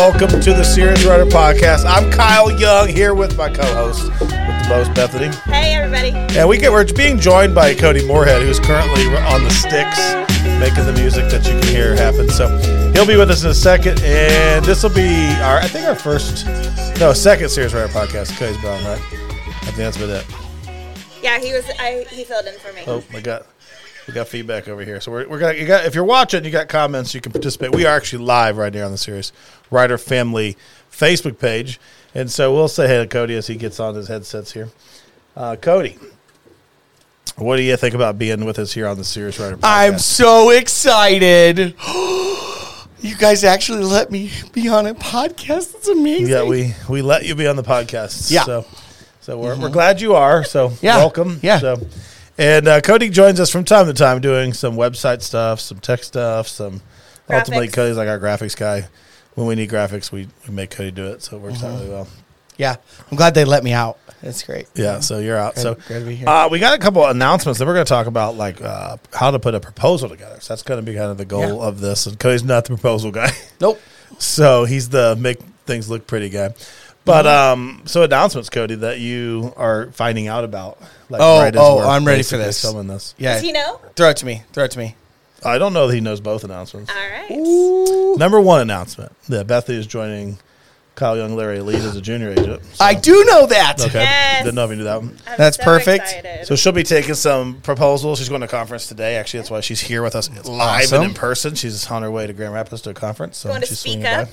welcome to the Serious Writer Podcast. I'm Cyle Young here with my co-host with the most, Bethany, Hey, everybody. and we get we're being joined by Cody Morehead, who's currently on the sticks making the music that you can hear happen. So he'll be with us in a second, and this will be our I think our first no second Serious Writer Podcast. Cody's been on, right? I think that's been it. Yeah, he was. I he filled in for me. Oh, my got we got feedback over here. So we're, we're gonna you got if you're watching, you got comments, you can participate. We are actually live right here on the Serious Writer Family Facebook page, and so we'll say hey to Cody as he gets on his headsets here. Uh, Cody, what do you think about being with us here on the Serious Writer? Podcast? I'm so excited. you guys actually let me be on a podcast. It's amazing. yeah we we let you be on the podcast. Yeah. So so we're, we're glad you are. So Yeah. welcome. Yeah. So. And uh, Cody joins us from time to time doing some website stuff, some tech stuff, some. Ultimately, Cody's like our graphics guy. When we need graphics, we, we make Cody do it, so it works out really well. Yeah. I'm glad they let me out. It's great. Yeah, so you're out. So Glad to be here. uh, we got a couple of announcements that we're going to talk about, like uh, how to put a proposal together. So that's going to be kind of the goal Yeah. of this. And Cody's not the proposal guy, Nope. so he's the make things look pretty guy. But Mm-hmm. um, so announcements, Cody, that you are finding out about. Like, Oh, as oh, I'm ready for this. Filming this, Yeah. Does he know? Throw it to me. Throw it to me. I don't know that he knows both announcements. All right. Number one announcement: that Bethany is joining Cyle Young, Literary Elite as a junior agent. So- I do know that. Okay, Yes. didn't know if you knew that one. I'm That's so perfect. excited. So she'll be taking some proposals. She's going to a conference today. Actually, that's why she's here with us live awesome. and in person. She's on her way to Grand Rapids to a conference. So Going to speak up. by.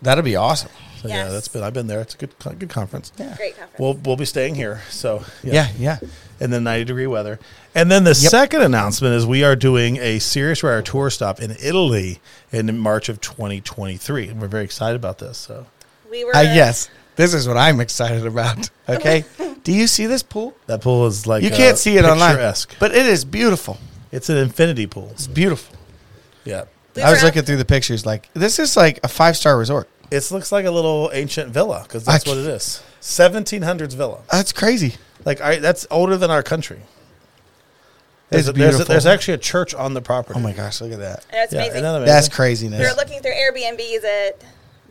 That'll be awesome. So yeah, that's been. I've been there. It's a good, good conference. Yeah. Great conference. We'll we'll be staying here. So Yeah. Yeah. and then 90 degree weather. And then the second announcement is we are doing a Serious Writer tour stop in Italy in March of 2023. And we're very excited about this. So we were. Uh, yes. This is what I'm excited about. Okay. do you see this pool? that pool is like You can't see it online, but it is beautiful. It's an infinity pool. It's beautiful. Yeah. We I was looking through the pictures. Like this is like a five star resort. It looks like a little ancient villa because that's I- what it is. 1700s villa. That's crazy. Like I, that's older than our country. There's, It's a- there's, a- there's actually a church on the property. Oh my gosh! Look at that. That's Yeah, amazing. that amazing? That's craziness. we craziness. were looking through Airbnbs at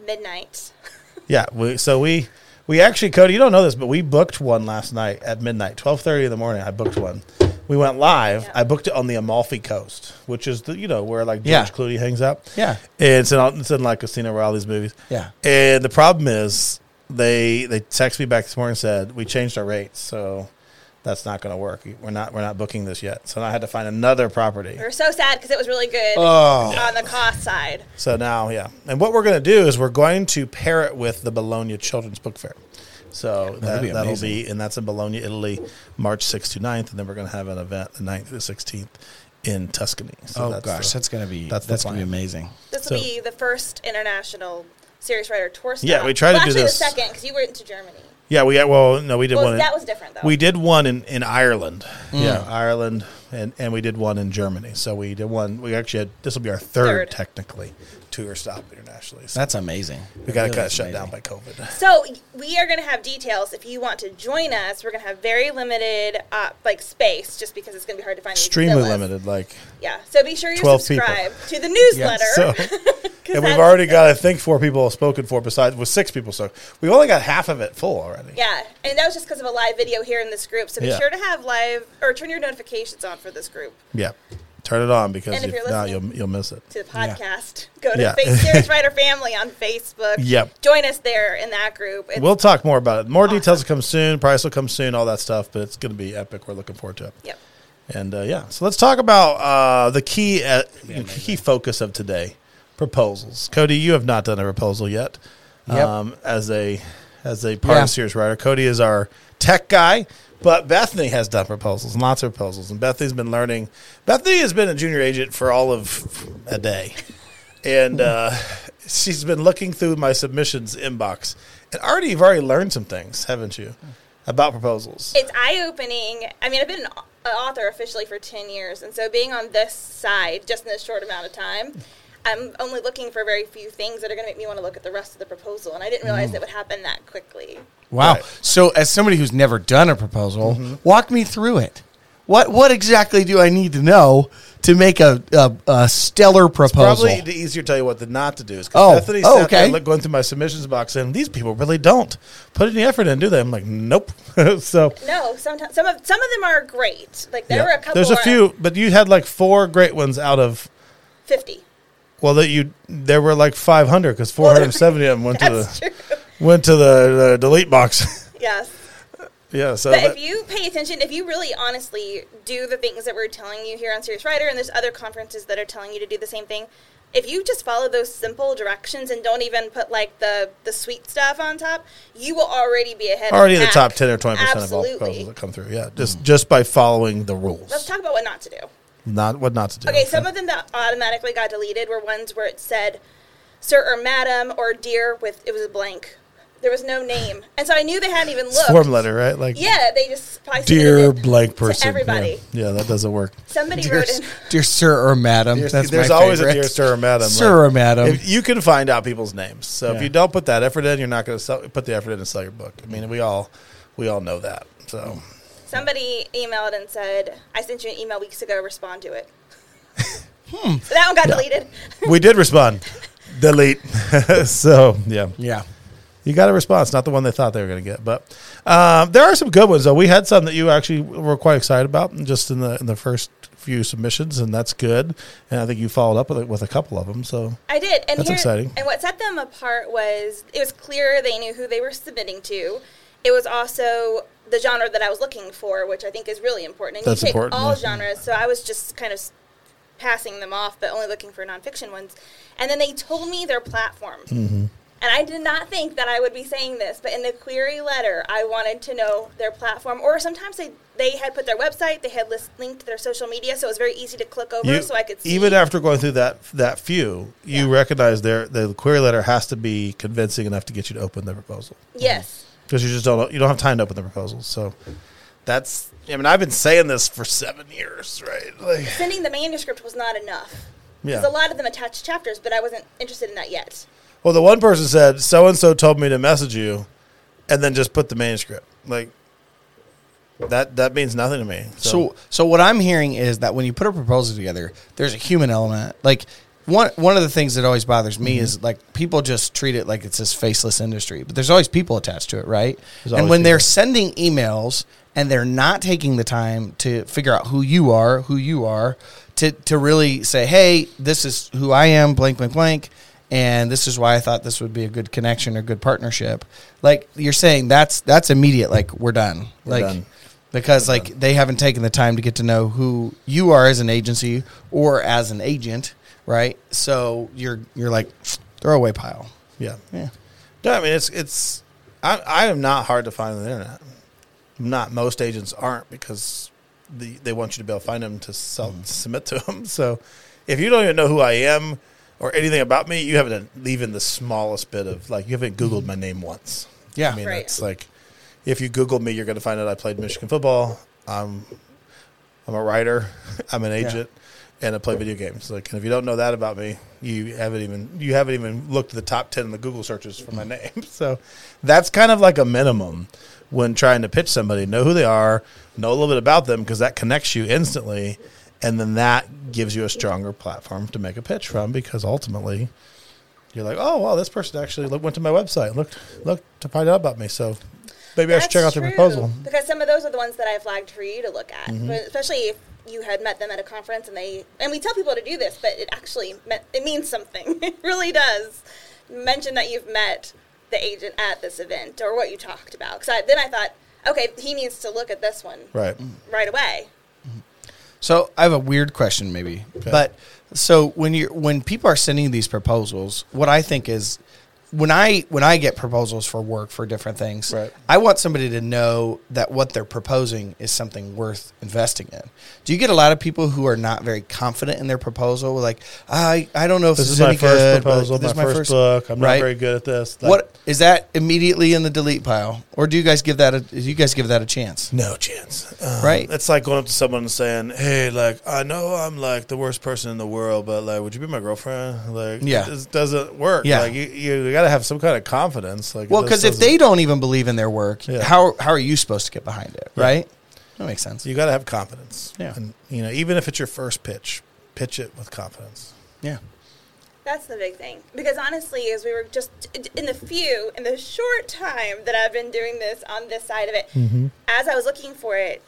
midnight. Yeah, we, so we we actually Cody, you don't know this, but we booked one last night at midnight, twelve thirty in the morning. I booked one. We went live. Yeah. I booked it on the Amalfi Coast, which is the you know where like George Yeah. Clooney hangs out. Yeah. And it's in it's in like Casino Royale these movies. Yeah. And the problem is they they texted me back this morning and said we changed our rates, so that's not going to work. We're not we're not booking this yet. So now I had to find another property. We are so sad because it was really good Oh. on the cost side. So now, yeah. And what we're going to do is we're going to pair it with the Bologna Children's Book Fair. So that, that'd be that'll be, and that's in Bologna, Italy, March 6th to 9th. And then we're going to have an event the 9th to the 16th in Tuscany. So oh that's gosh, the- that's gonna be that's that's, gonna be amazing. This will So- be the first international serious writer tour stop. Yeah, we tried to well, do actually this- the second because you went to Germany. Yeah, we, well, no, we did Well, one. in- that was different though. we did one in, in Ireland. Mm. Yeah, Ireland. And, and we did one in Germany. So we did one. We actually had, this will be our third, Third. technically, tour stop internationally. So That's amazing. we got to Really cut is shut amazing. down by COVID. So we are going to have details. If you want to join us, we're going to have very limited uh, like space, just because it's going to be hard to find. Extremely limited. Like, Yeah. So be sure you 12 people. subscribe to the newsletter. so. 'cause And we've already got, I think, four people spoken for besides with six people. So we've only got half of it full already. Yeah, and that was just because of a live video here in this group. So be Yeah. sure to have live or turn your notifications on for this group Yeah. Turn it on because And if if, you're not, listening- you'll you'll miss it. to the podcast. Go to Yeah. Face Serious Writer Family on Facebook. Yep. Join us there in that group. It's, We'll talk more about it. More details will come soon. Price will come soon. All that stuff. But it's going to be epic. We're looking forward to it. yep. And uh, yeah, so let's talk about uh, the key uh, key focus of today: proposals. Cody, you have not done a proposal yet. Yep. Um, as a as a part Yeah. of Serious Writer, Cody is our tech guy, but Bethany has done proposals and lots of proposals. And Bethany's been learning. Bethany has been a junior agent for all of a day, and uh, she's been looking through my submissions inbox. And already, you've already learned some things, haven't you, about proposals? It's eye opening. I mean, I've been an author officially for 10 years. And so being on this side just in this short amount of time, I'm only looking for very few things that are going to make me want to look at the rest of the proposal. And I didn't realize it would happen that quickly. Wow. Right. So, as somebody who's never done a proposal, Mm-hmm. walk me through it. What what exactly do I need to know to make a a, a stellar proposal? Probably the easier to tell you what the not to do is. Oh, Bethany oh, sat there okay. look- going through my submissions box and these people really don't put any effort in, do they? I'm like, nope. so No, sometimes some of some of them are great. Like there yeah. were a couple. there's a few, but you had like four great ones out of fifty. Well that you there were like 500 because 470 of them went to the true. went to the, the delete box. Yes. yeah, so But that- if you pay attention, if you really honestly do the things that we're telling you here on Serious Writer, and there's other conferences that are telling you to do the same thing, if you just follow those simple directions and don't even put like the the sweet stuff on top, you will already be ahead. already in of the pack. top 10 or 20 percent of all proposals that come through. Yeah, just mm. just by following the rules, Let's talk about what not to do. Not what not to do. Okay, some of them that automatically got deleted were ones where it said "Sir" or "Madam" or "Dear" with it was a blank. There was no name, and so I knew they hadn't even It's looked. form letter, right? Like Yeah, they just probably dear it blank to person. everybody. Yeah. yeah, that doesn't work. Somebody dear, wrote in. dear sir or madam. There's, That's there's my always favorite. a dear sir or madam. Sir or madam. If you can find out people's names. So if you don't put that effort in, you're not going to put the effort in to sell your book. I mean, we all we all know that. So Somebody emailed and said, "I sent you an email weeks ago. Respond to it." Hmm. So that one got deleted. we did respond. Delete. so yeah, yeah. you got a response, not the one they thought they were going to get. But um, there are some good ones though. We had some that you actually were quite excited about, just in the in the first few submissions, and that's good. And I think you followed up with it with a couple of them. So I did, and That's here- exciting. And what set them apart was it was clear they knew who they were submitting to. It was also the genre that I was looking for, which I think is really important. And That's you take important, all yeah. genres, so I was just kind of passing them off, but only looking for nonfiction ones. And then they told me their platform. Mm-hmm. And I did not think that I would be saying this, but in the query letter, I wanted to know their platform. Or sometimes they, they had put their website, they had list, linked their social media, so it was very easy to click over you, so I could see. even after going through that that few, you Yeah. recognize their the query letter has to be convincing enough to get you to open the proposal. Yes. Because you just don't you don't have time to open the proposals. So that's I mean I've been saying this for seven years, right? Like Sending the manuscript was not enough. yeah. Because a lot of them attached chapters, but I wasn't interested in that yet. Well, the one person said so and so told me to message you, and then just put the manuscript. Like that that means nothing to me. So, So, so what I'm hearing is that when you put a proposal together, there's a human element. Like one one of the things that always bothers me is like people just treat it like it's this faceless industry, but there's always people attached to it, right? And when they're sending emails and they're not taking the time to figure out who you are, who you are, to to really say, hey, this is who I am, blank, blank, blank. And this is why I thought this would be a good connection or good partnership. Like you're saying, that's that's immediate. Like we're done. We're like done. because like they haven't taken the time to get to know who you are as an agency or as an agent, right? So you're you're like throwaway pile. yeah, Yeah. no, I mean it's it's I I am not hard to find on the internet. Not most agents aren't because the, they want you to be able to find them to sell, Mm-hmm. submit to them. So if you don't even know who I am or anything about me, you haven't even the smallest bit of like you haven't Googled my name once. Yeah. I mean, Right. it's like if you Google me, you're going to find out I played Michigan football. I'm I'm a writer. I'm an agent, and I play video games. Like, and if you don't know that about me, you haven't even you haven't even looked at the top ten in the Google searches for my name. So that's kind of like a minimum when trying to pitch somebody. Know who they are, know a little bit about them because that connects you instantly, and then that gives you a stronger platform to make a pitch from because ultimately. You're like, oh well, this person actually look, went to my website, and looked looked to find out about me. So maybe I should check out their proposal. Because some of those are the ones that I flagged for you to look at. Mm-hmm. But especially if you had met them at a conference and they and we tell people to do this, but it actually meant, it means something. it really does. Mention that you've met the agent at this event or what you talked about. Because then I thought, okay, he needs to look at this one Right. right away. So I have a weird question, maybe, but so when you are when people are sending these proposals, what I think is when I when I get proposals for work for different things, Right. I want somebody to know that what they're proposing is something worth investing in. Do you get a lot of people who are not very confident in their proposal? Like, I I don't know if This this, is my any first good, proposal, this my, is first, book. I'm not very good at this. Like, What is that immediately in the delete pile, or do you guys give that? A, do you guys give that a chance? No chance. Um, Right. It's like going up to someone and saying, "Hey, like I know I'm like the worst person in the world, but like, would you be my girlfriend?" Like, Yeah. this doesn't work. Yeah. Like, you, you got to have some kind of confidence. Like, Well, because if they don't even believe in their work, Yeah. how how are you supposed to get behind it, right? That makes sense. You got to have confidence. Yeah. And, you know, even if it's your first pitch, pitch it with confidence. Yeah. That's the big thing. Because honestly, as we were just in the few, in the short time that I've been doing this on this side of it, Mm-hmm. as I was looking for it,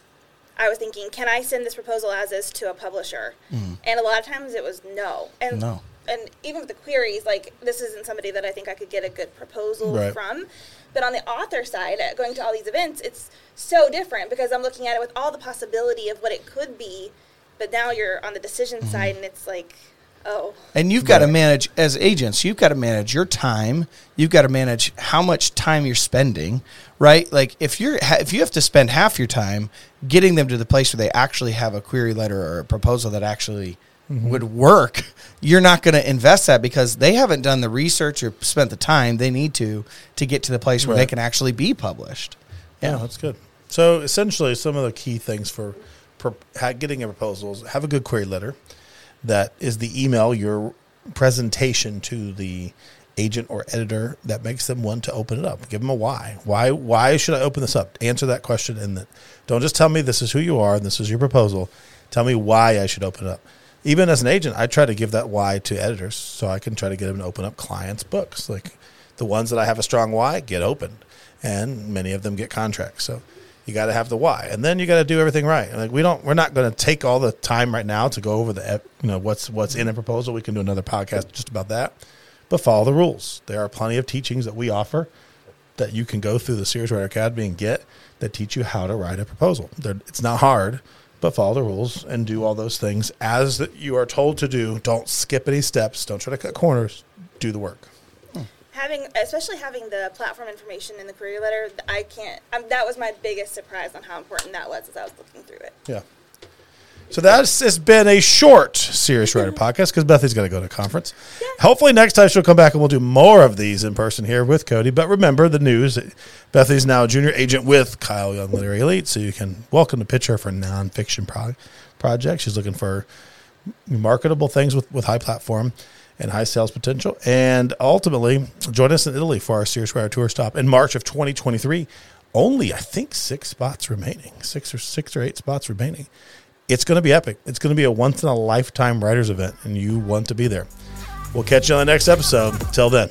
I was thinking, can I send this proposal as is to a publisher? And a lot of times it was no. And No. And even with the queries, like this isn't somebody that I think I could get a good proposal Right. from. But on the author side, uh, going to all these events, it's so different because I'm looking at it with all the possibility of what it could be. But now you're on the decision side, and it's like, oh, And you've got to manage as agents. You've got to manage your time. You've got to manage how much time you're spending, right? Like if you're if you have to spend half your time getting them to the place where they actually have a query letter or a proposal that actually Mm-hmm. would work, you're not going to invest that because they haven't done the research or spent the time they need to to get to the place where they can actually be published. Yeah, that's good. So essentially, some of the key things for pro- getting a proposal is have a good query letter. That is the email, your presentation to the agent or editor that makes them want to open it up. Give them a why. Why? Why should I open this up? Answer that question, and then don't just tell me this is who you are and this is your proposal. Tell me why I should open it up. Even as an agent, I try to give that why to editors so I can try to get them to open up clients' books. Like the ones that I have a strong why get opened, and many of them get contracts. So you got to have the why, and then you got to do everything right. Like we don't, we're not going to take all the time right now to go over the, you know, what's what's in a proposal. We can do another podcast just about that, but follow the rules. There are plenty of teachings that we offer that you can go through the Serious Writer Academy and get that teach you how to write a proposal. They're, it's not hard, but follow the rules and do all those things as you are told to do. Don't skip any steps. Don't try to cut corners. Do the work. having especially having the platform information in the query letter i can't um, that was my biggest surprise on how important that was as i was looking through it Yeah. So that's has been a short Serious Writer mm-hmm. podcast because Bethany's going to go to a conference. Hopefully next time she'll come back and we'll do more of these in person here with Cody. But remember the news: Bethany's now a junior agent with Cyle Young Literary Elite, so you can welcome to pitch her for nonfiction pro- project. She's looking for marketable things with, with high platform and high sales potential. And ultimately, join us in Italy for our Serious Writer tour stop in March of 2023. Only, I think, six spots remaining, six or six or eight spots remaining. It's going to be epic. It's going to be a once in a lifetime writers event, and you want to be there. We'll catch you on the next episode. Till then.